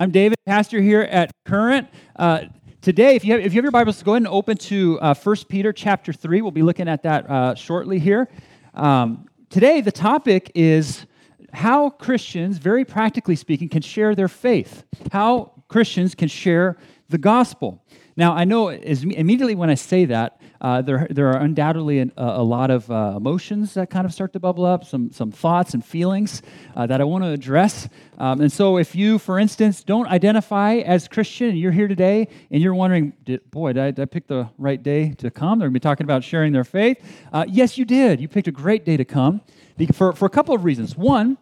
I'm David, pastor here at Current. Uh, today, if you, have, if you have your Bibles, go ahead and open to uh, 1 Peter chapter 3. We'll be looking at that uh, shortly here. Um, today, the topic is how Christians, very practically speaking, can share their faith. How Christians can share the gospel. Now, I know as, immediately when I say that, uh, there, there are undoubtedly an, a, a, lot of uh, emotions that kind of start to bubble up, some, some thoughts and feelings uh, that I want to address. Um, and so, if you, for instance, don't identify as Christian and you're here today and you're wondering, did, boy, did I, did I, pick the right day to come? They're going to be talking about sharing their faith. Uh, yes, you did. You picked a great day to come for, for a couple of reasons. One,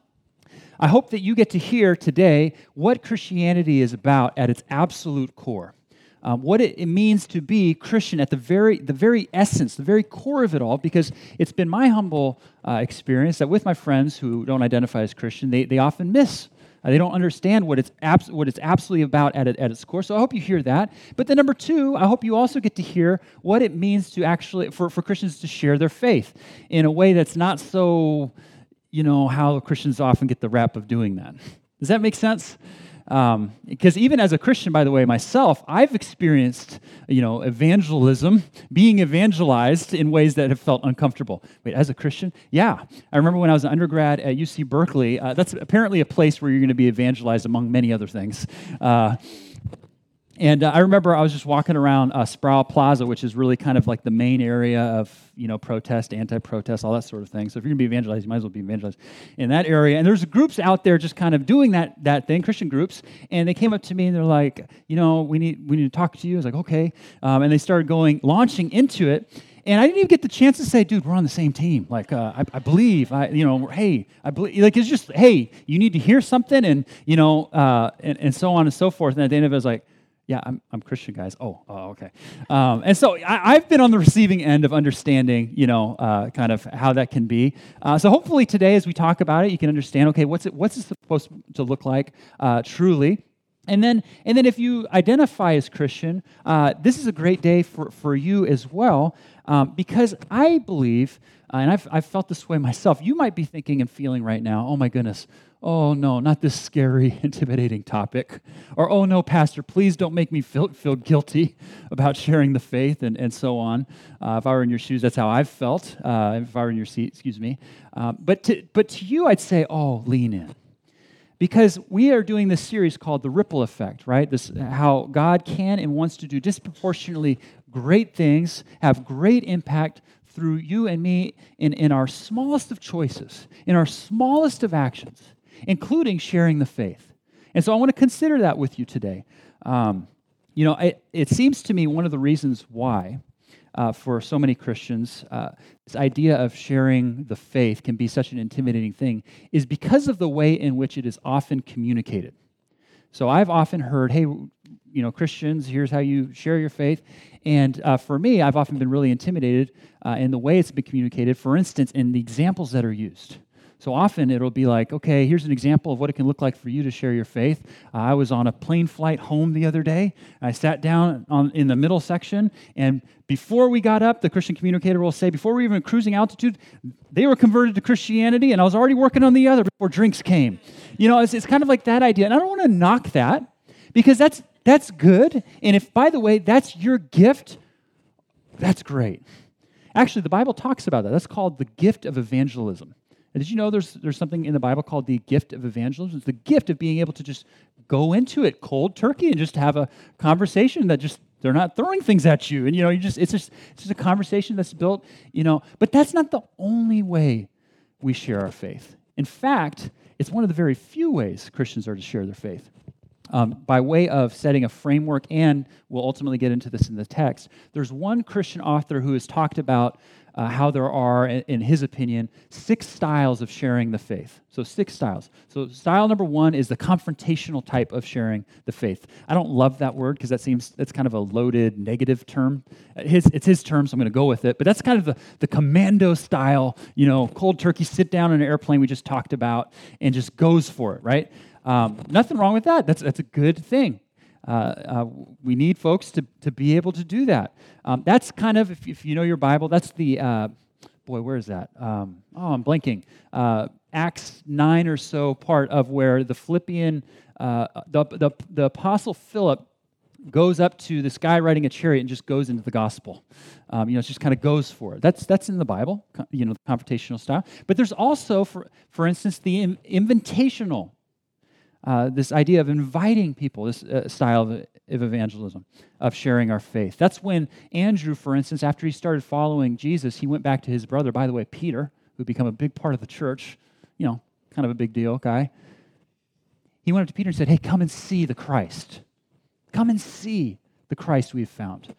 I hope that you get to hear today what Christianity is about at its absolute core um, what it, it, means to be Christian at the very, the very essence, the very core of it all, because it's been my humble uh, experience that with my friends who don't identify as Christian, they, they often miss. Uh, they don't understand what it's, abs- what it's absolutely about at, at its core. So I hope you hear that. But then, number two, I hope you also get to hear what it means to actually, for, for Christians to share their faith in a way that's not so, you know, how Christians often get the rap of doing that. Does that make sense? Um, because even as a Christian, by the way, myself, I've experienced, you know, evangelism, being evangelized in ways that have felt uncomfortable. Wait, as a Christian? Yeah. I remember when I was an undergrad at UC Berkeley, uh, that's apparently a place where you're going to be evangelized among many other things. Uh, and uh, I remember I was just walking around uh, Sproul Plaza, which is really kind of like the main area of you know protest, anti-protest, all that sort of thing. So if you're to be evangelized, you might as well be evangelized in that area. And there's groups out there just kind of doing that that thing, Christian groups. And they came up to me and they're like, you know, we need we need to talk to you. I was like, okay. Um, and they started going launching into it. And I didn't even get the chance to say, dude, we're on the same team. Like, uh, I, I, believe, I, you know, hey, I believe. Like, it's just, hey, you need to hear something, and you know, uh, and, and so on and so forth. And at the end of it, I was like, yeah, I'm, I'm Christian, guys. Oh, oh okay. Um, and so I, have been on the receiving end of understanding, you know, uh, kind of how that can be. Uh, so hopefully today, as we talk about it, you can understand, okay, what's it, what's it supposed to look like uh, truly? And then, and then if you identify as Christian, uh, this is a great day for, for you as well, um, because I believe, and I've, I've felt this way myself, you might be thinking and feeling right now, oh my goodness, oh no, not this scary, intimidating topic. Or, oh no, Pastor, please don't make me feel, feel guilty about sharing the faith and, and so on. Uh, if I were in your shoes, that's how I've felt. Uh, if I were in your seat, excuse me. Uh, but, to, but to you, I'd say, oh, lean in. Because we are doing this series called The Ripple Effect, right? This, how God can and wants to do disproportionately great things, have great impact through you and me in, in our smallest of choices, in our smallest of actions including sharing the faith. And so I want to consider that with you today. Um, you know, it, it, seems to me one of the reasons why, uh, for so many Christians, uh, this idea of sharing the faith can be such an intimidating thing is because of the way in which it is often communicated. So I've often heard, hey, you know, Christians, here's how you share your faith. And uh, for me, I've often been really intimidated uh, in the way it's been communicated, for instance, in the examples that are used. So often it'll be like, okay, here's an example of what it can look like for you to share your faith. Uh, I was on a plane flight home the other day. I sat down on, in the middle section, and before we got up, the Christian communicator will say, before we were even cruising altitude, they were converted to Christianity, and I was already working on the other before drinks came. You know, it's, it's kind of like that idea. And I don't want to knock that because that's, that's good. And if, by the way, that's your gift, that's great. Actually, the Bible talks about that. That's called the gift of evangelism. And did you know there's, there's something in the Bible called the gift of evangelism? It's the gift of being able to just go into it cold turkey and just have a conversation that just they're not throwing things at you. And you know you just it's just it's just a conversation that's built you know but that's not the only way we share our faith. In fact it's one of the very few ways christians are to share their faith um, by way of setting a framework and we'll ultimately get into this in the text. There's one christian author who has talked about uh, how there are, in his opinion, six styles of sharing the faith. So, six styles. So, style number one is the confrontational type of sharing the faith. I don't love that word because that seems that's kind of a loaded negative term. His, it's his term, so I'm going to go with it. But that's kind of the, the commando style, you know, cold turkey, sit down in an airplane we just talked about and just goes for it, right? Um, nothing wrong with that. That's, that's a good thing. Uh, uh, we need folks to, to be able to do that. Um, that's kind of, if, if, you know your Bible, that's the, uh, boy, where is that? Um, oh, I'm blanking. Uh, Acts 9 or so part of where the Philippian, uh, the, the, the apostle Philip goes up to this guy riding a chariot and just goes into the gospel. Um, you know, it just kind of goes for it. That's, that's in the Bible, you know, the confrontational style. But there's also, for, for instance, the invitational, uh, this idea of inviting people, this uh, style of, of evangelism, of sharing our faith. That's when Andrew, for instance, after he started following Jesus, he went back to his brother, by the way, Peter, who'd become a big part of the church, you know, kind of a big deal guy. He went up to Peter and said, Hey, come and see the Christ. Come and see the Christ we've found.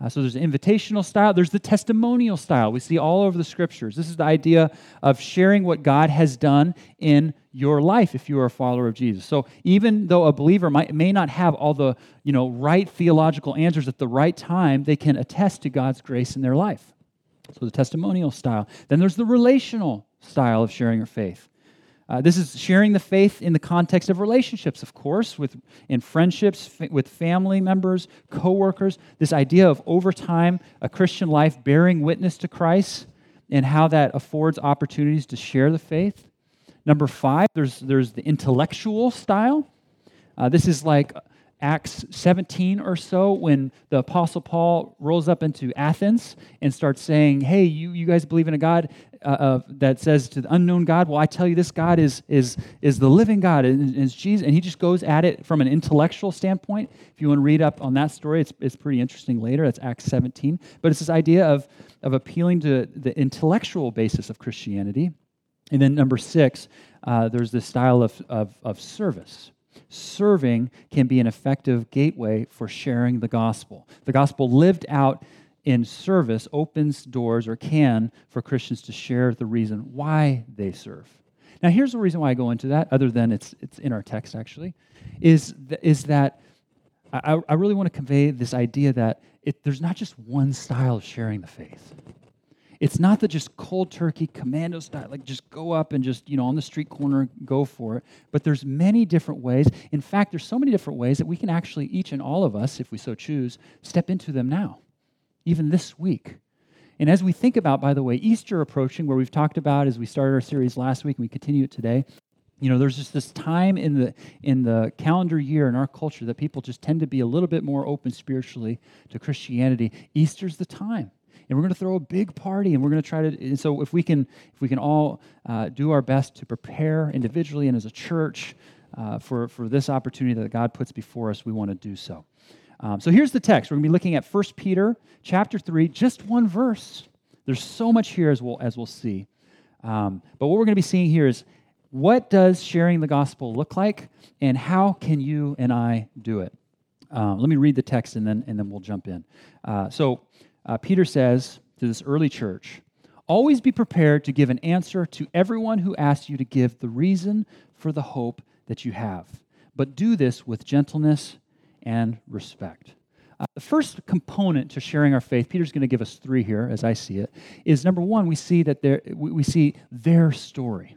Uh, so there's an invitational style, there's the testimonial style. We see all over the scriptures. This is the idea of sharing what God has done in your life if you are a follower of Jesus. So even though a believer might, may not have all the you know, right theological answers at the right time, they can attest to God's grace in their life. So the testimonial style. Then there's the relational style of sharing your faith. Uh, this is sharing the faith in the context of relationships, of course, with in friendships f- with family members, coworkers. This idea of over time a Christian life bearing witness to Christ and how that affords opportunities to share the faith. Number five, there's there's the intellectual style. Uh, this is like Acts 17 or so when the Apostle Paul rolls up into Athens and starts saying, Hey, you, you guys believe in a God uh, uh, that says to the unknown God, Well, I tell you, this God is, is, is the living God, and is Jesus. And he just goes at it from an intellectual standpoint. If you want to read up on that story, it's, it's pretty interesting later. That's Acts 17. But it's this idea of, of appealing to the intellectual basis of Christianity. And then number six, uh, there's this style of, of, of service serving can be an effective gateway for sharing the gospel. The gospel lived out in service opens doors or can for Christians to share the reason why they serve. Now, here's the reason why I go into that, other than it's, it's in our text actually, is, th- is that I, I really want to convey this idea that it, there's not just one style of sharing the faith. It's not the just cold turkey commando style, like just go up and just, you know, on the street corner, go for it. But there's many different ways. In fact, there's so many different ways that we can actually, each and all of us, if we so choose, step into them now, even this week. And as we think about, by the way, Easter approaching, where we've talked about as we started our series last week and we continue it today, you know, there's just this time in the in the calendar year in our culture that people just tend to be a little bit more open spiritually to Christianity. Easter's the time and we're going to throw a big party and we're going to try to and so if we can if we can all uh, do our best to prepare individually and as a church uh, for for this opportunity that god puts before us we want to do so. Um, so here's the text. We're going to be looking at 1 peter chapter 3 just one verse. There's so much here as we'll as we'll see. Um, but what we're going to be seeing here is what does sharing the gospel look like and how can you and i do it? Um, let me read the text and then and then we'll jump in. Uh, so uh, Peter says to this early church, Always be prepared to give an answer to everyone who asks you to give the reason for the hope that you have. But do this with gentleness and respect. Uh, the first component to sharing our faith, Peter's going to give us three here, as I see it, is number one, we see that there, we, we see their story.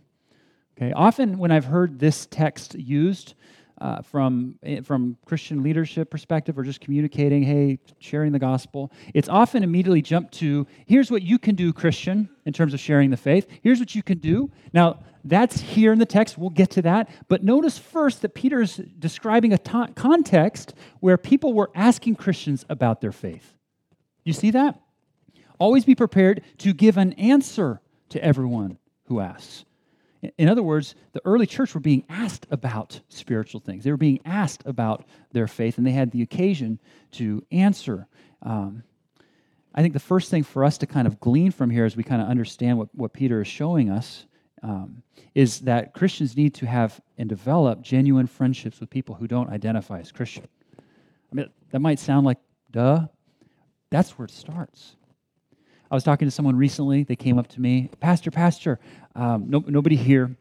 Okay, often when I've heard this text used, uh, from, eh, from Christian leadership perspective or just communicating, hey, sharing the gospel, it's often immediately jumped to here's what you can do, Christian, in terms of sharing the faith. Here's what you can do. Now, that's here in the text. We'll get to that. But notice first that Peter is describing a context where people were asking Christians about their faith. You see that? Always be prepared to give an answer to everyone who asks. In other words, the early church were being asked about spiritual things. They were being asked about their faith, and they had the occasion to answer. Um, I think the first thing for us to kind of glean from here as we kind of understand what, what Peter is showing us um, is that Christians need to have and develop genuine friendships with people who don't identify as Christian. I mean, that might sound like duh. That's where it starts. I was talking to someone recently. They came up to me, Pastor, Pastor, um, no, nobody here.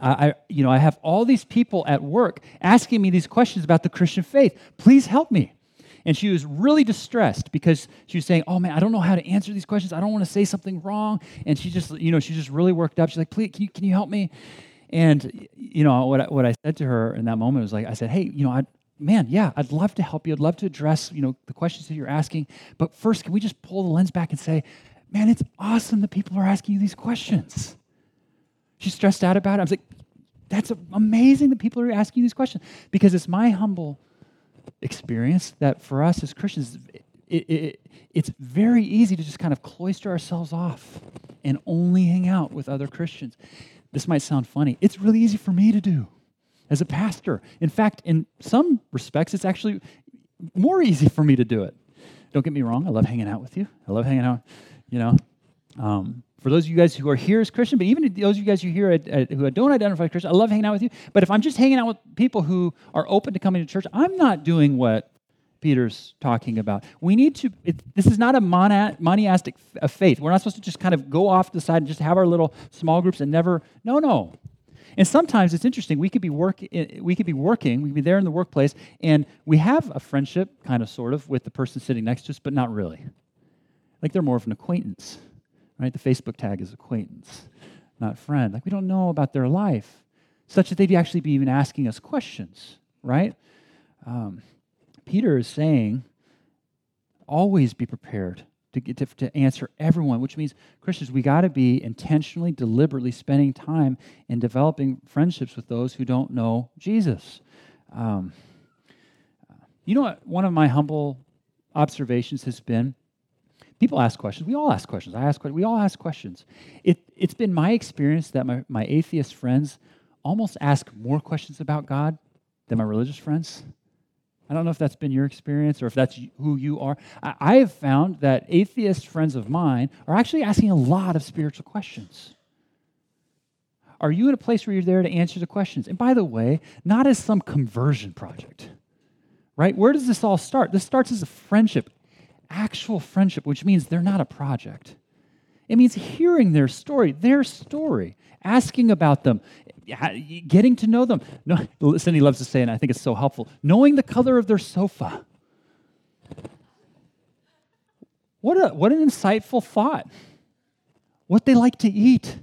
I, you know, I have all these people at work asking me these questions about the Christian faith. Please help me. And she was really distressed because she was saying, "Oh man, I don't know how to answer these questions. I don't want to say something wrong." And she just, you know, she just really worked up. She's like, "Please, can you, can you help me?" And you know what I, what I said to her in that moment was like, I said, "Hey, you know, I, man, yeah, I'd love to help you. I'd love to address, you know, the questions that you're asking. But first, can we just pull the lens back and say, man, it's awesome that people are asking you these questions. She's stressed out about it. I was like, that's amazing that people are asking you these questions because it's my humble experience that for us as Christians, it, it, it's very easy to just kind of cloister ourselves off and only hang out with other Christians. This might sound funny. It's really easy for me to do as a pastor. In fact, in some respects, it's actually more easy for me to do it. Don't get me wrong, I love hanging out with you. I love hanging out, you know. Um, for those of you guys who are here as Christian, but even those of you guys who are here at, at, who don't identify as Christian, I love hanging out with you. But if I'm just hanging out with people who are open to coming to church, I'm not doing what Peter's talking about. We need to, it, this is not a monastic faith. We're not supposed to just kind of go off to the side and just have our little small groups and never, no, no. And sometimes it's interesting. We could be work, we could be working, we could be there in the workplace, and we have a friendship, kind of, sort of, with the person sitting next to us, but not really. Like they're more of an acquaintance, right? The Facebook tag is acquaintance, not friend. Like we don't know about their life, such that they'd actually be even asking us questions, right? Um, Peter is saying, always be prepared to, get to, to answer everyone, which means, Christians, we got to be intentionally, deliberately spending time in developing friendships with those who don't know Jesus. Um, you know what? One of my humble observations has been people ask questions. We all ask questions. I ask questions, We all ask questions. It, it's been my experience that my, my atheist friends almost ask more questions about God than my religious friends. I don't know if that's been your experience or if that's who you are. I have found that atheist friends of mine are actually asking a lot of spiritual questions. Are you in a place where you're there to answer the questions? And by the way, not as some conversion project, right? Where does this all start? This starts as a friendship, actual friendship, which means they're not a project. It means hearing their story, their story, asking about them, getting to know them. No, Cindy loves to say, and I think it's so helpful, knowing the color of their sofa. What, a, what an insightful thought. What they like to eat.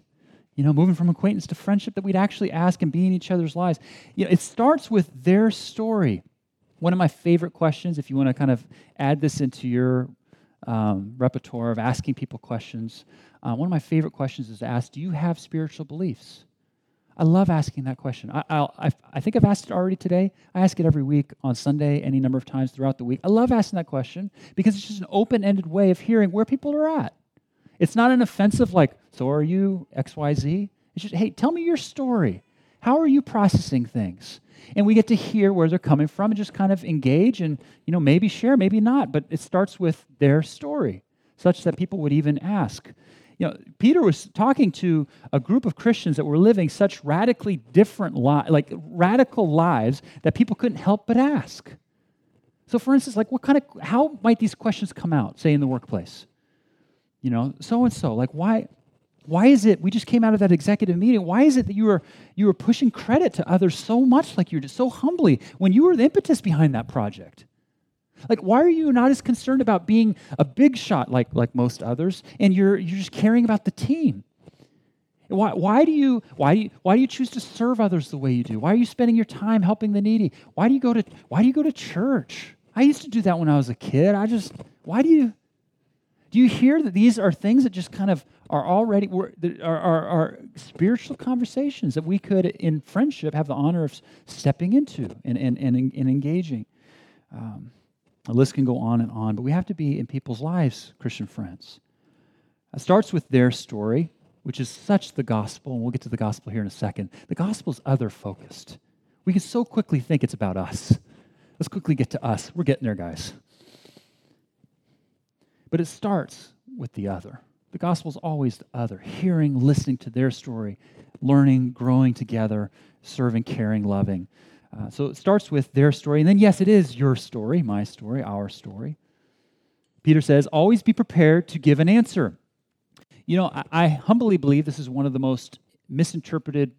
You know, moving from acquaintance to friendship that we'd actually ask and be in each other's lives. You know, it starts with their story. One of my favorite questions, if you want to kind of add this into your um, repertoire of asking people questions, uh, one of my favorite questions is to ask Do you have spiritual beliefs? I love asking that question. I, I, I think I've asked it already today. I ask it every week on Sunday, any number of times throughout the week. I love asking that question because it's just an open ended way of hearing where people are at. It's not an offensive, like, so are you, XYZ? It's just, hey, tell me your story. How are you processing things? And we get to hear where they're coming from and just kind of engage and, you know, maybe share, maybe not, but it starts with their story, such that people would even ask, you know, Peter was talking to a group of Christians that were living such radically different lives, like radical lives that people couldn't help but ask. So, for instance, like what kind of, how might these questions come out, say in the workplace? You know, so and so, like why, why is it we just came out of that executive meeting? Why is it that you were you were pushing credit to others so much, like you're just so humbly when you were the impetus behind that project? Like, why are you not as concerned about being a big shot like, like most others, and you're, you're just caring about the team? Why, why, do you, why, do you, why do you choose to serve others the way you do? Why are you spending your time helping the needy? Why do you go to, why do you go to church? I used to do that when I was a kid. I just, why do you, do you hear that these are things that just kind of are already, are, are, are spiritual conversations that we could, in friendship, have the honor of stepping into and, and, and, and engaging? Um, the list can go on and on, but we have to be in people's lives, Christian friends. It starts with their story, which is such the gospel, and we'll get to the gospel here in a second. The gospel is other focused. We can so quickly think it's about us. Let's quickly get to us. We're getting there, guys. But it starts with the other. The gospel is always the other, hearing, listening to their story, learning, growing together, serving, caring, loving. Uh, so it starts with their story, and then, yes, it is your story, my story, our story. Peter says, always be prepared to give an answer. You know, I, I humbly believe this is one of the most misinterpreted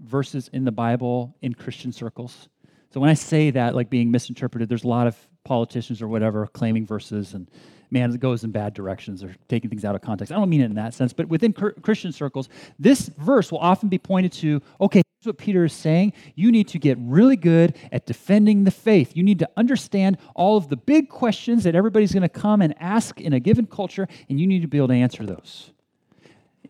verses in the Bible in Christian circles. So when I say that, like being misinterpreted, there's a lot of politicians or whatever claiming verses and man, it goes in bad directions or taking things out of context. I don't mean it in that sense, but within Christian circles, this verse will often be pointed to okay, what Peter is saying. You need to get really good at defending the faith. You need to understand all of the big questions that everybody's going to come and ask in a given culture, and you need to be able to answer those.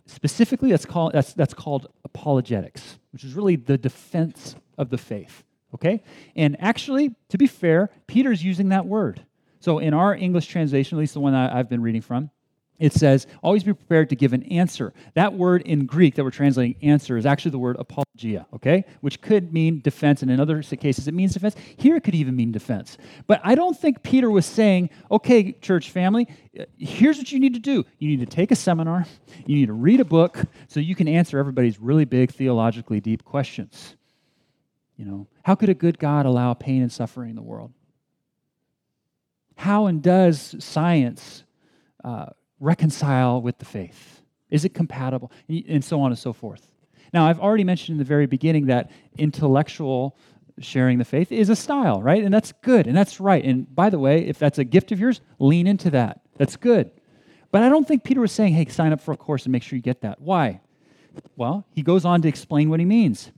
Specifically, that's called, that's, that's called apologetics, which is really the defense of the faith. Okay? And actually, to be fair, Peter's using that word. So in our English translation, at least the one I've been reading from, it says, always be prepared to give an answer. That word in Greek that we're translating answer is actually the word apologia, okay? Which could mean defense, and in other cases it means defense. Here it could even mean defense. But I don't think Peter was saying, okay, church family, here's what you need to do. You need to take a seminar, you need to read a book so you can answer everybody's really big, theologically deep questions. You know, how could a good God allow pain and suffering in the world? How and does science uh, reconcile with the faith? Is it compatible? And so on and so forth. Now, I've already mentioned in the very beginning that intellectual sharing the faith is a style, right? And that's good and that's right. And by the way, if that's a gift of yours, lean into that. That's good. But I don't think Peter was saying, hey, sign up for a course and make sure you get that. Why? Well, he goes on to explain what he means.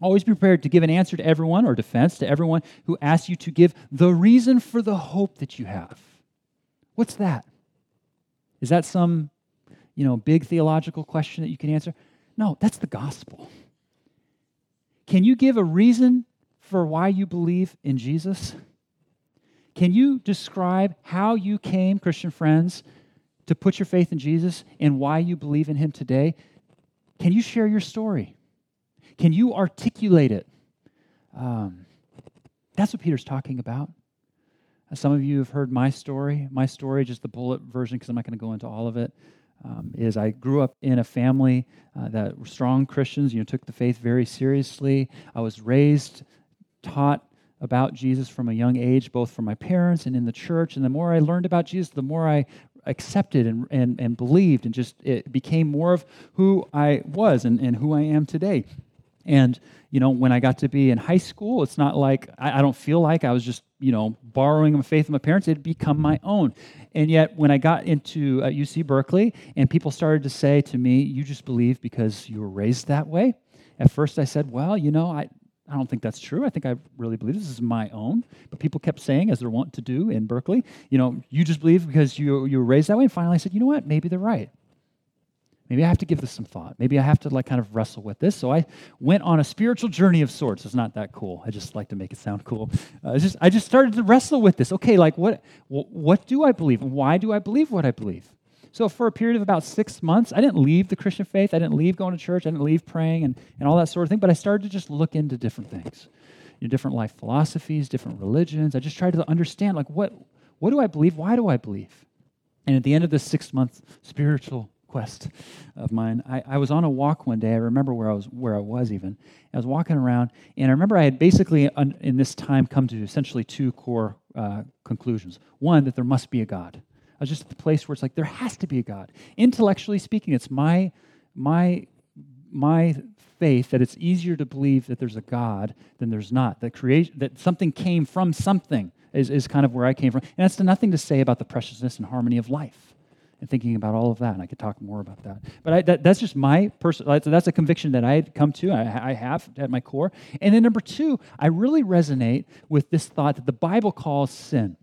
Always be prepared to give an answer to everyone or defense to everyone who asks you to give the reason for the hope that you have. What's that? Is that some, you know, big theological question that you can answer? No, that's the gospel. Can you give a reason for why you believe in Jesus? Can you describe how you came, Christian friends, to put your faith in Jesus and why you believe in him today? Can you share your story? Can you articulate it? Um, that's what Peter's talking about. Some of you have heard my story. My story, just the bullet version, because I'm not going to go into all of it, um, is I grew up in a family uh, that were strong Christians. You know, took the faith very seriously. I was raised, taught about Jesus from a young age, both from my parents and in the church. And the more I learned about Jesus, the more I accepted and, and, and believed, and just it became more of who I was and, and who I am today. And, you know, when I got to be in high school, it's not like I, I don't feel like I was just, you know, borrowing the faith of my parents. It had become my own. And yet, when I got into uh, UC Berkeley and people started to say to me, You just believe because you were raised that way, at first I said, Well, you know, I, I don't think that's true. I think I really believe this is my own. But people kept saying, as they're wont to do in Berkeley, you know, you just believe because you, you were raised that way. And finally I said, you know what? Maybe they're right maybe I have to give this some thought. Maybe I have to like kind of wrestle with this. So I went on a spiritual journey of sorts. It's not that cool. I just like to make it sound cool. Uh, just I just started to wrestle with this. Okay, like what what do I believe? Why do I believe what I believe? So for a period of about six months, I didn't leave the Christian faith. I didn't leave going to church. I didn't leave praying and, and all that sort of thing. But I started to just look into different things, you know, different life philosophies, different religions. I just tried to understand like what what do I believe? Why do I believe? And at the end of this six month spiritual quest of mine. I, I, was on a walk one day. I remember where I was, where I was even. I was walking around, and I remember I had basically, un, in this time, come to essentially two core uh, conclusions. One, that there must be a God. I was just at the place where it's like there has to be a God. Intellectually speaking, it's my my my faith that it's easier to believe that there's a God than there's not. That creation that something came from something is, is kind of where I came from. And that's nothing to say about the preciousness and harmony of life and thinking about all of that. And I could talk more about that. But I, that, that's just my personal, that's a conviction that I had come to, I, I have at my core. And then number two, I really resonate with this thought that the Bible calls sin.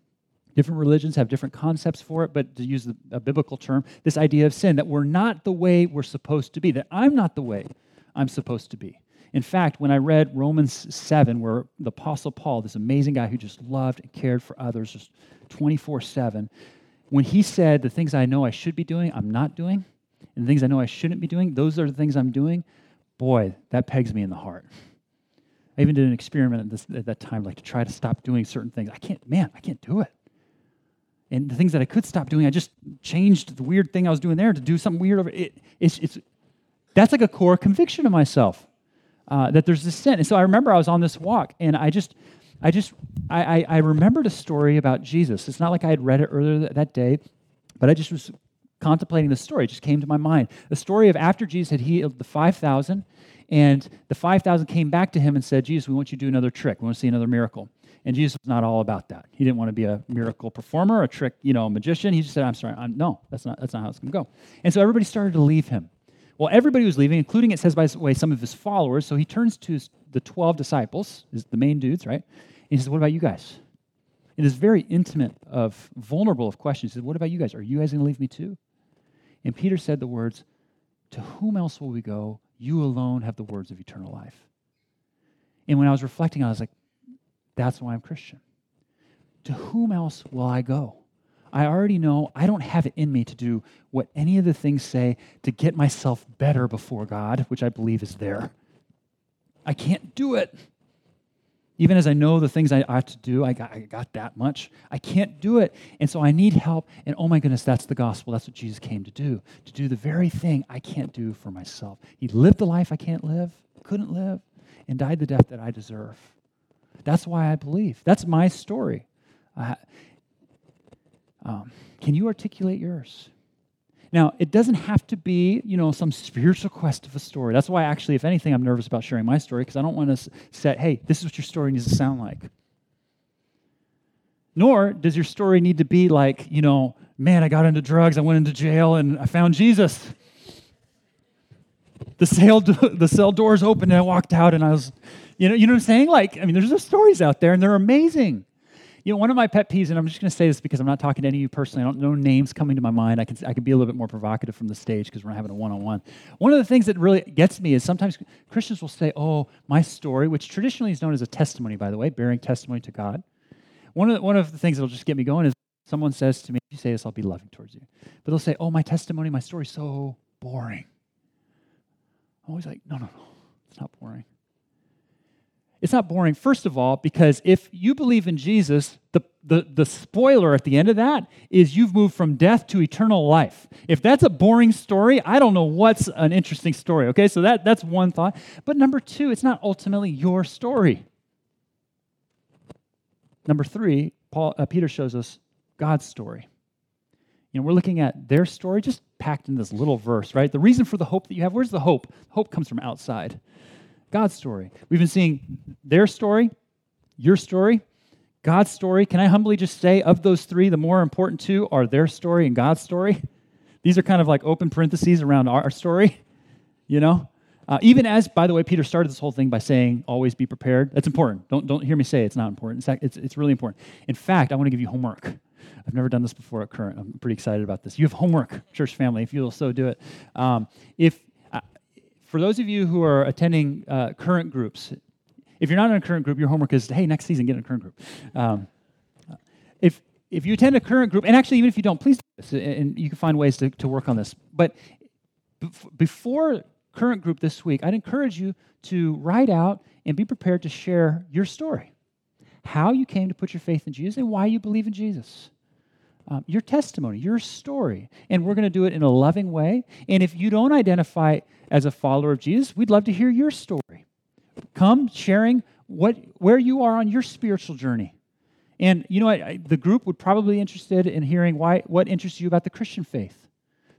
Different religions have different concepts for it, but to use a biblical term, this idea of sin, that we're not the way we're supposed to be, that I'm not the way I'm supposed to be. In fact, when I read Romans 7, where the Apostle Paul, this amazing guy who just loved and cared for others just 24 7, when he said, The things I know I should be doing, I'm not doing, and the things I know I shouldn't be doing, those are the things I'm doing, boy, that pegs me in the heart. I even did an experiment at, this, at that time, like to try to stop doing certain things. I can't, man, I can't do it. And the things that I could stop doing, I just changed the weird thing I was doing there to do something weird over it. It's, it's, that's like a core conviction of myself uh, that there's this sin. And so I remember I was on this walk, and I just, I just, I, I, I remembered a story about Jesus. It's not like I had read it earlier that day, but I just was contemplating the story. It just came to my mind. The story of after Jesus had healed the 5,000, and the 5,000 came back to him and said, Jesus, we want you to do another trick. We want to see another miracle. And Jesus was not all about that. He didn't want to be a miracle performer, a trick, you know, a magician. He just said, I'm sorry, I'm, no, that's not, that's not how it's going to go. And so everybody started to leave him. Well, everybody was leaving, including, it says, by the way, some of his followers. So he turns to his, the 12 disciples, is the main dudes, right? And he says, What about you guys? It is very intimate of vulnerable of questions. He says, What about you guys? Are you guys going to leave me too? And Peter said the words, To whom else will we go? You alone have the words of eternal life. And when I was reflecting, I was like, That's why I'm Christian. To whom else will I go? I already know I don't have it in me to do what any of the things say to get myself better before God, which I believe is there. I can't do it. Even as I know the things I ought to do, I got, I got that much. I can't do it. And so I need help. And oh my goodness, that's the gospel. That's what Jesus came to do, to do the very thing I can't do for myself. He lived the life I can't live, couldn't live, and died the death that I deserve. That's why I believe. That's my story. Uh, um, can you articulate yours? Now, it doesn't have to be, you know, some spiritual quest of a story. That's why, actually, if anything, I'm nervous about sharing my story because I don't want to say, hey, this is what your story needs to sound like. Nor does your story need to be like, you know, man, I got into drugs, I went into jail, and I found Jesus. The cell, the cell doors opened, and I walked out, and I was, you know, you know what I'm saying? Like, I mean, there's those stories out there, and they're amazing. You know, one of my pet peeves, and I'm just going to say this because I'm not talking to any of you personally. I don't know names coming to my mind. I can I can be a little bit more provocative from the stage because we're having a one-on-one. One of the things that really gets me is sometimes Christians will say, "Oh, my story," which traditionally is known as a testimony, by the way, bearing testimony to God. One of the, one of the things that'll just get me going is someone says to me, "If you say this, I'll be loving towards you," but they'll say, "Oh, my testimony, my story's so boring." I'm always like, "No, no, no, it's not boring." It's not boring, first of all, because if you believe in Jesus, the, the, the spoiler at the end of that is you've moved from death to eternal life. If that's a boring story, I don't know what's an interesting story, okay? So that, that's one thought. But number two, it's not ultimately your story. Number three, Paul, uh, Peter shows us God's story. You know, we're looking at their story just packed in this little verse, right? The reason for the hope that you have, where's the hope? Hope comes from outside. God's story. We've been seeing their story, your story, God's story. Can I humbly just say, of those three, the more important two are their story and God's story? These are kind of like open parentheses around our story, you know? Uh, even as, by the way, Peter started this whole thing by saying, always be prepared. That's important. Don't, don't hear me say it's not important. It's, it's, it's really important. In fact, I want to give you homework. I've never done this before at Current. I'm pretty excited about this. You have homework, church family, if you'll so do it. Um, if for those of you who are attending uh, current groups, if you're not in a current group, your homework is, hey, next season, get in a current group. Um, if, if you attend a current group, and actually, even if you don't, please do this, and you can find ways to, to work on this. But before current group this week, I'd encourage you to write out and be prepared to share your story. How you came to put your faith in Jesus and why you believe in Jesus um, your testimony, your story. And we're going to do it in a loving way. And if you don't identify as a follower of Jesus, we'd love to hear your story. Come sharing what, where you are on your spiritual journey. And you know what? The group would probably be interested in hearing why, what interests you about the Christian faith.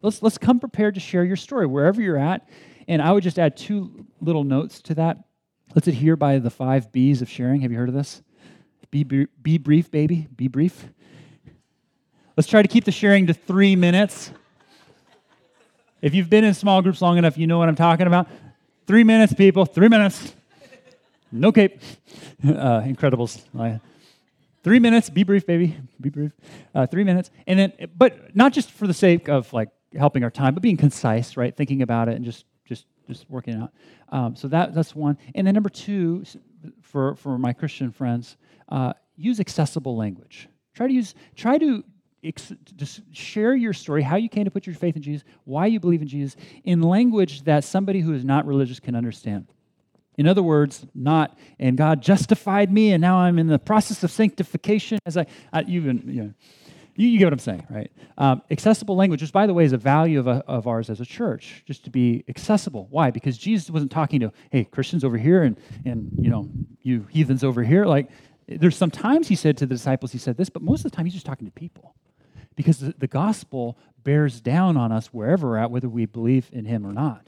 Let's, let's come prepared to share your story wherever you're at. And I would just add two little notes to that. Let's adhere by the five B's of sharing. Have you heard of this? Be, be brief, baby. Be brief. Let's try to keep the sharing to three minutes. If you've been in small groups long enough, you know what I'm talking about. Three minutes, people, three minutes. No cape. Uh, Incredibles. Three minutes, be brief, baby, be brief. Uh, three minutes. And then, but not just for the sake of like helping our time, but being concise, right? Thinking about it and just, just, just working it out. Um, so that, that's one. And then number two, for, for my Christian friends, uh, use accessible language. Try to use, try to just share your story, how you came to put your faith in Jesus, why you believe in Jesus, in language that somebody who is not religious can understand. In other words, not, and God justified me, and now I'm in the process of sanctification. As I, I even, you know, you, get what I'm saying, right? Um, accessible language, which by the way is a value of, a, of ours as a church, just to be accessible. Why? Because Jesus wasn't talking to, hey, Christians over here and, and you know, you heathens over here. Like, there's sometimes he said to the disciples, he said this, but most of the time he's just talking to people because the, the gospel bears down on us wherever we're at, whether we believe in him or not.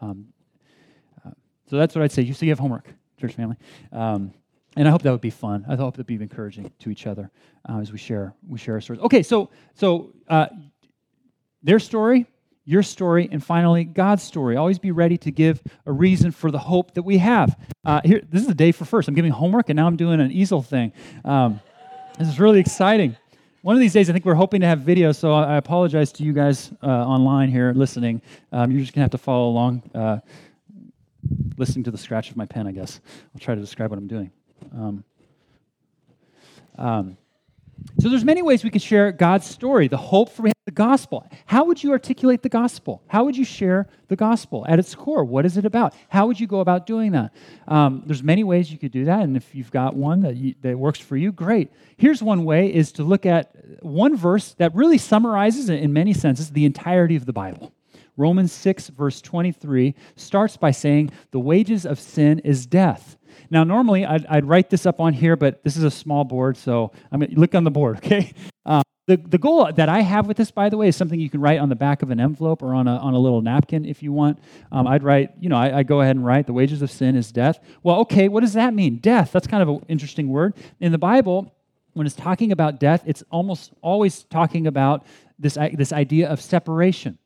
Um, uh, so that's what I'd say. You see, you have homework, church family. Um, and I hope that would be fun. I hope that would be encouraging to each other uh, as we share we share our stories. Okay, so so uh, their story, your story, and finally, God's story. Always be ready to give a reason for the hope that we have. Uh, here, this is the day for first. I'm giving homework, and now I'm doing an easel thing. Um, this is really exciting. One of these days, I think we're hoping to have video, so I apologize to you guys uh, online here listening. Um, you're just going to have to follow along, uh, listening to the scratch of my pen, I guess. I'll try to describe what I'm doing. Um, um, so there's many ways we could share God's story, the hope for the gospel. How would you articulate the gospel? How would you share the gospel at its core? What is it about? How would you go about doing that? Um, there's many ways you could do that, and if you've got one that, you, that works for you, great. Here's one way: is to look at one verse that really summarizes, in many senses, the entirety of the Bible. Romans 6, verse 23, starts by saying, The wages of sin is death. Now, normally I'd, I'd, write this up on here, but this is a small board, so I'm going to look on the board, okay? Uh, the, the goal that I have with this, by the way, is something you can write on the back of an envelope or on a, on a little napkin if you want. Um, I'd write, you know, I, I go ahead and write, the wages of sin is death. Well, okay, what does that mean? Death, that's kind of an interesting word. In the Bible, when it's talking about death, it's almost always talking about this, this idea of separation.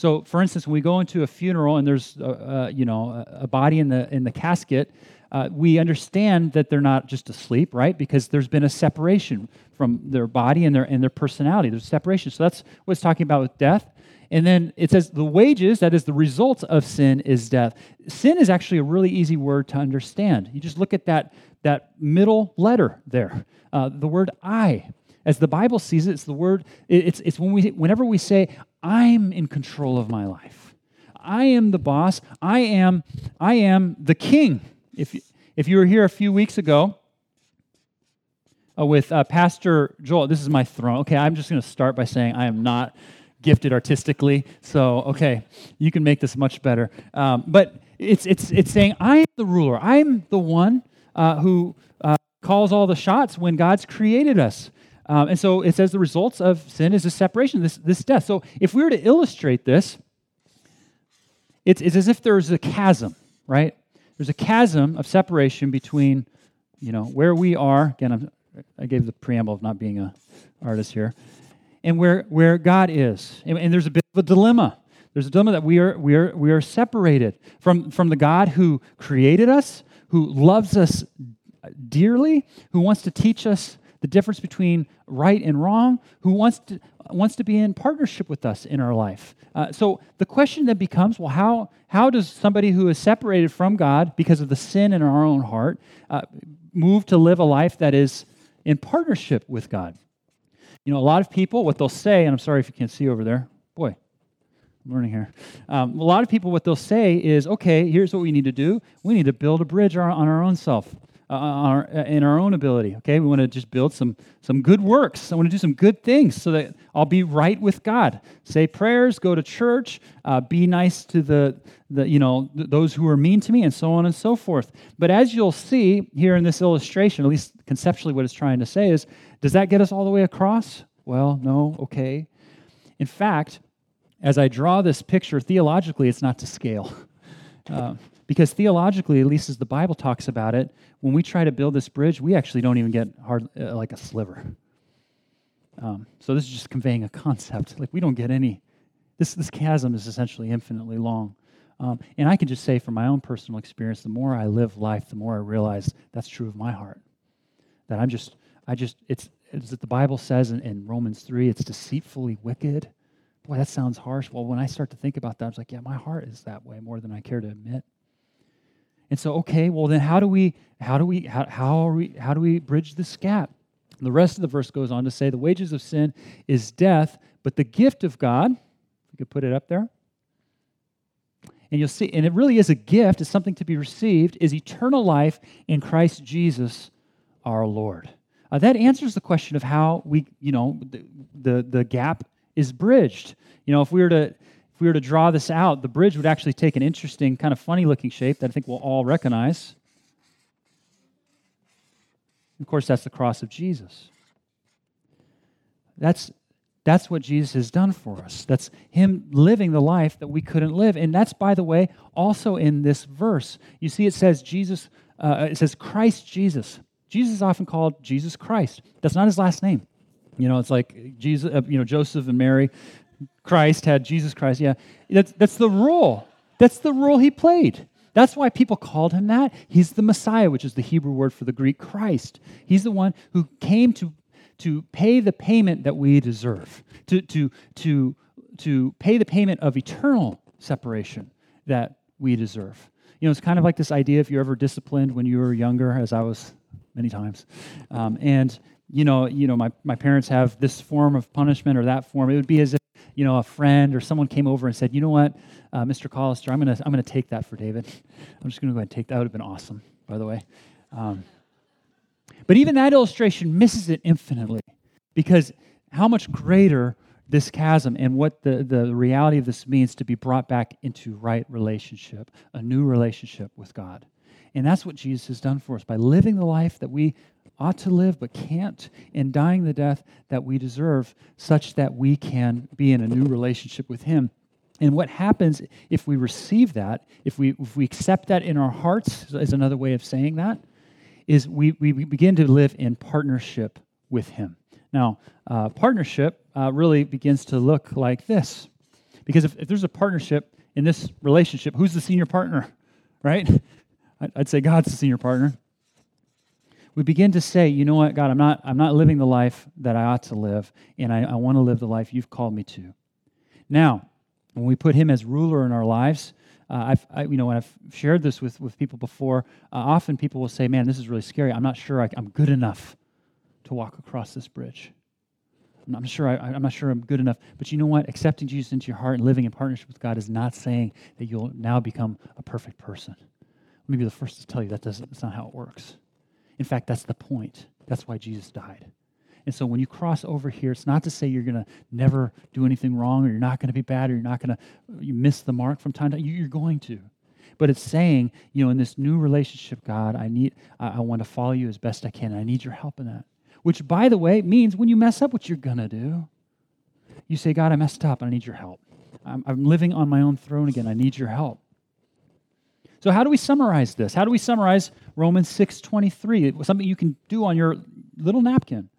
So, for instance, when we go into a funeral and there's, uh, uh, you know, a body in the in the casket, uh, we understand that they're not just asleep, right? Because there's been a separation from their body and their, and their personality. There's separation. So that's what it's talking about with death. And then it says the wages, that is the result of sin, is death. Sin is actually a really easy word to understand. You just look at that, that middle letter there, uh, the word I. As the Bible sees it, it's the word, it's, it's when we, whenever we say, I'm in control of my life. I am the boss. I am, I am the king. If, if you were here a few weeks ago uh, with uh, Pastor Joel, this is my throne. Okay, I'm just going to start by saying I am not gifted artistically. So, okay, you can make this much better. Um, but it's, it's, it's saying, I am the ruler. I'm the one uh, who uh, calls all the shots when God's created us. Um, and so it says the results of sin is a separation, this, this death. So if we were to illustrate this, it's, it's as if there's a chasm, right? there's a chasm of separation between, you know, where we are. Again, I'm, i gave the preamble of not being an artist here, and where where God is. And, and there's a bit of a dilemma. There's a dilemma that we are we are we are separated from from the God who created us, who loves us dearly, who wants to teach us the difference between right and wrong, who wants to wants to be in partnership with us in our life. Uh, so the question then becomes well, how, how does somebody who is separated from God because of the sin in our own heart uh, move to live a life that is in partnership with God? You know, a lot of people, what they'll say, and I'm sorry if you can't see over there. Boy, I'm learning here. Um, a lot of people, what they'll say is, okay, here's what we need to do. We need to build a bridge on our own self uh, our, uh, in our own ability. Okay, we want to just build some some good works. I want to do some good things so that I'll be right with God. Say prayers, go to church, uh, be nice to the the you know th- those who are mean to me, and so on and so forth. But as you'll see here in this illustration, at least conceptually, what it's trying to say is, does that get us all the way across? Well, no. Okay. In fact, as I draw this picture theologically, it's not to scale. Uh, because theologically, at least as the Bible talks about it, when we try to build this bridge, we actually don't even get hard uh, like a sliver. Um, so this is just conveying a concept. Like we don't get any. This this chasm is essentially infinitely long. Um, and I can just say from my own personal experience, the more I live life, the more I realize that's true of my heart. That I'm just, I just, it's, it's that the Bible says in, in Romans 3, it's deceitfully wicked. Boy, that sounds harsh. Well, when I start to think about that, I was like, yeah, my heart is that way more than I care to admit. And so, okay, well then how do we how do we how, how are we how do we bridge this gap? And the rest of the verse goes on to say the wages of sin is death, but the gift of God, you could put it up there. And you'll see, and it really is a gift, it's something to be received, is eternal life in Christ Jesus our Lord. Uh, that answers the question of how we, you know, the, the, the gap is bridged. You know, if we were to if we were to draw this out, the bridge would actually take an interesting, kind of funny looking shape that I think we'll all recognize. Of course, that's the cross of Jesus. That's, that's what Jesus has done for us. That's Him living the life that we couldn't live. And that's, by the way, also in this verse. You see, it says Jesus, uh, it says Christ Jesus. Jesus is often called Jesus Christ. That's not his last name. You know, it's like Jesus, uh, you know, Joseph and Mary Christ had Jesus Christ. Yeah, that's, that's the role. That's the role he played. That's why people called him that. He's the Messiah, which is the Hebrew word for the Greek Christ. He's the one who came to, to pay the payment that we deserve, to, to, to, to pay the payment of eternal separation that we deserve. You know, it's kind of like this idea if you're ever disciplined when you were younger, as I was many times, um, and you know, you know, my, my parents have this form of punishment or that form. It would be as if, you know, a friend or someone came over and said, you know what, uh, Mr. Collister, I'm to I'm gonna take that for David. I'm just to go ahead and take that. That would have been awesome, by the way. Um, but even that illustration misses it infinitely because how much greater this chasm and what the, the reality of this means to be brought back into right relationship, a new relationship with God. And that's what Jesus has done for us by living the life that we ought to live but can't, and dying the death that we deserve, such that we can be in a new relationship with Him. And what happens if we receive that, if we, if we accept that in our hearts, is another way of saying that, is we, we begin to live in partnership with Him. Now, uh, partnership uh, really begins to look like this. Because if, if there's a partnership in this relationship, who's the senior partner, right? I'd say God's the senior partner we begin to say, you know what, God, I'm not, I'm not living the life that I ought to live, and I, I want to live the life you've called me to. Now, when we put Him as ruler in our lives, uh, I've, I, you know, when I've shared this with, with people before, uh, often people will say, man, this is really scary. I'm not sure I, am good enough to walk across this bridge. I'm not sure I, I'm not sure I'm good enough. But you know what? Accepting Jesus into your heart and living in partnership with God is not saying that you'll now become a perfect person. Let me be the first to tell you that doesn't, that's not how it works. In fact, that's the point. That's why Jesus died. And so when you cross over here, it's not to say you're going to never do anything wrong or you're not going to be bad or you're not going to uh, you miss the mark from time to time. You're going to. But it's saying, you know, in this new relationship, God, I need, I, I want to follow you as best I can. I need your help in that. Which, by the way, means when you mess up, what you're going to do, you say, God, I messed up and I need your help. I'm, I'm living on my own throne again. I need your help. So how do we summarize this? How do we summarize Romans 6:23? Something you can do on your little napkin.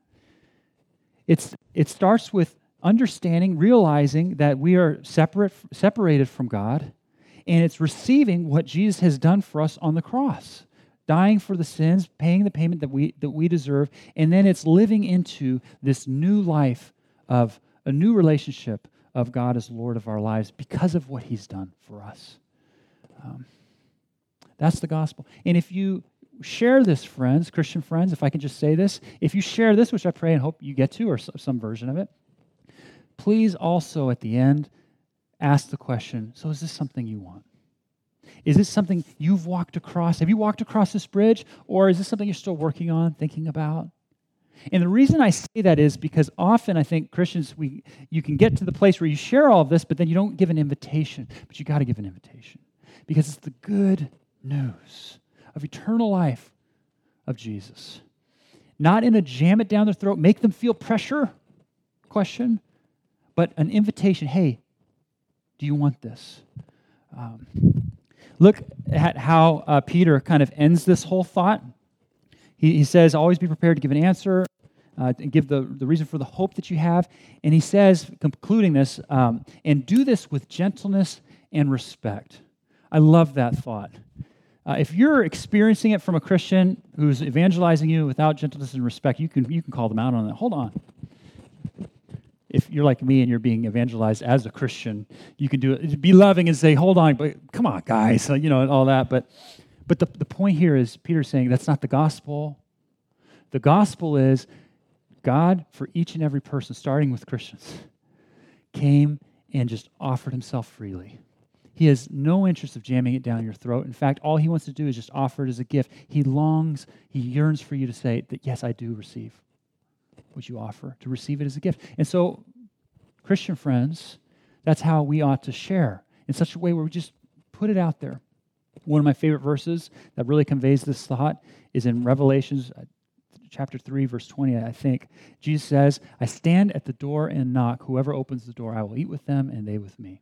It's it starts with understanding, realizing that we are separate separated from God, and it's receiving what Jesus has done for us on the cross. Dying for the sins, paying the payment that we that we deserve, and then it's living into this new life of a new relationship of God as Lord of our lives because of what He's done for us. Um, that's the gospel. And if you share this, friends, Christian friends, if I can just say this, if you share this, which I pray and hope you get to, or some version of it, please also at the end ask the question so is this something you want? Is this something you've walked across? Have you walked across this bridge? Or is this something you're still working on, thinking about? And the reason I say that is because often I think Christians, we, you can get to the place where you share all of this, but then you don't give an invitation. But you got to give an invitation because it's the good news of eternal life of Jesus. Not in a jam it down their throat, make them feel pressure question, but an invitation hey, do you want this? Um, look at how uh, Peter kind of ends this whole thought. He, he says, always be prepared to give an answer. Uh, and give the, the reason for the hope that you have. And he says, concluding this, um, and do this with gentleness and respect. I love that thought. Uh, if you're experiencing it from a Christian who's evangelizing you without gentleness and respect, you can, you can call them out on that. Hold on. If you're like me and you're being evangelized as a Christian, you can do it. Be loving and say, hold on, but come on, guys, you know, and all that. But, but the, the point here is Peter's saying that's not the gospel. The gospel is God, for each and every person, starting with Christians, came and just offered himself freely. He has no interest of jamming it down your throat. In fact, all he wants to do is just offer it as a gift. He longs, he yearns for you to say that, yes, I do receive what you offer, to receive it as a gift. And so, Christian friends, that's how we ought to share in such a way where we just put it out there. One of my favorite verses that really conveys this thought is in Revelations uh, chapter 3, verse 20, I think. Jesus says, I stand at the door and knock. Whoever opens the door, I will eat with them and they with me.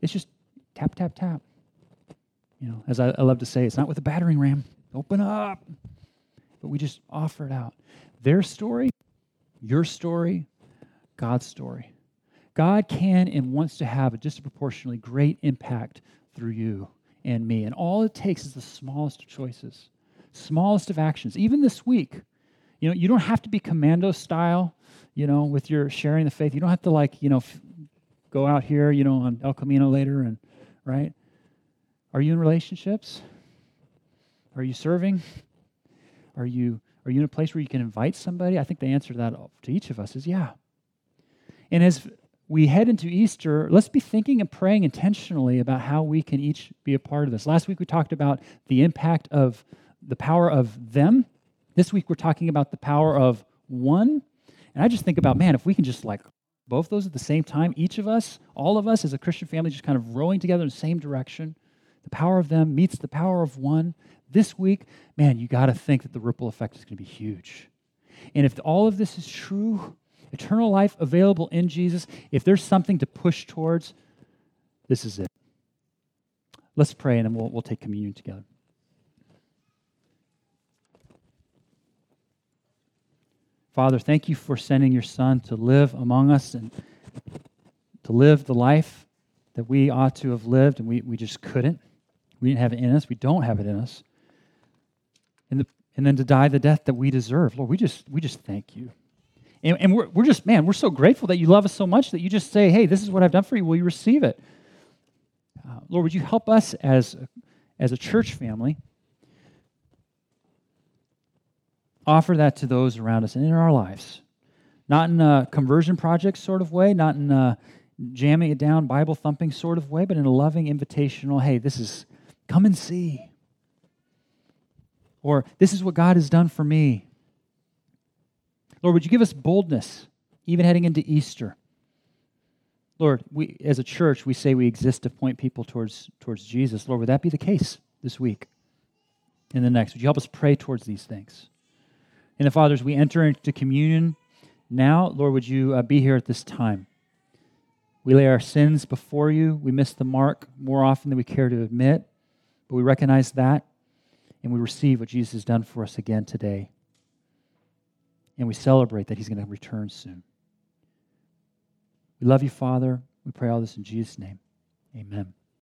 It's just Tap, tap, tap. You know, as I, I love to say, it's not with a battering ram. Open up. But we just offer it out. Their story, your story, God's story. God can and wants to have a disproportionately great impact through you and me. And all it takes is the smallest of choices, smallest of actions. Even this week, you know, you don't have to be commando style, you know, with your sharing the faith. You don't have to like, you know, f- go out here, you know, on El Camino later and right? Are you in relationships? Are you serving? Are you are you in a place where you can invite somebody? I think the answer to that to each of us is yeah. And as we head into Easter, let's be thinking and praying intentionally about how we can each be a part of this. Last week we talked about the impact of the power of them. This week we're talking about the power of one. And I just think about, man, if we can just like both those at the same time, each of us, all of us as a Christian family, just kind of rowing together in the same direction, the power of them meets the power of one. This week, man, you got to think that the ripple effect is going to be huge. And if all of this is true, eternal life available in Jesus, if there's something to push towards, this is it. Let's pray and then we'll, we'll take communion together. Father, thank you for sending your Son to live among us and to live the life that we ought to have lived, and we, we just couldn't. We didn't have it in us. We don't have it in us. And, the, and then to die the death that we deserve. Lord, we just, we just thank you. And, and we're, we're just, man, we're so grateful that you love us so much that you just say, hey, this is what I've done for you. Will you receive it? Uh, Lord, would you help us as, as a church family offer that to those around us and in our lives? Not in a conversion project sort of way, not in a jamming it down, Bible thumping sort of way, but in a loving, invitational, hey, this is, come and see. Or this is what God has done for me. Lord, would you give us boldness, even heading into Easter? Lord, we, as a church, we say we exist to point people towards, towards Jesus. Lord, would that be the case this week and the next? Would you help us pray towards these things? And the fathers, we enter into communion now. Lord, would you uh, be here at this time? We lay our sins before you. We miss the mark more often than we care to admit, but we recognize that and we receive what Jesus has done for us again today and we celebrate that he's going to return soon. We love you, Father. We pray all this in Jesus' name. Amen.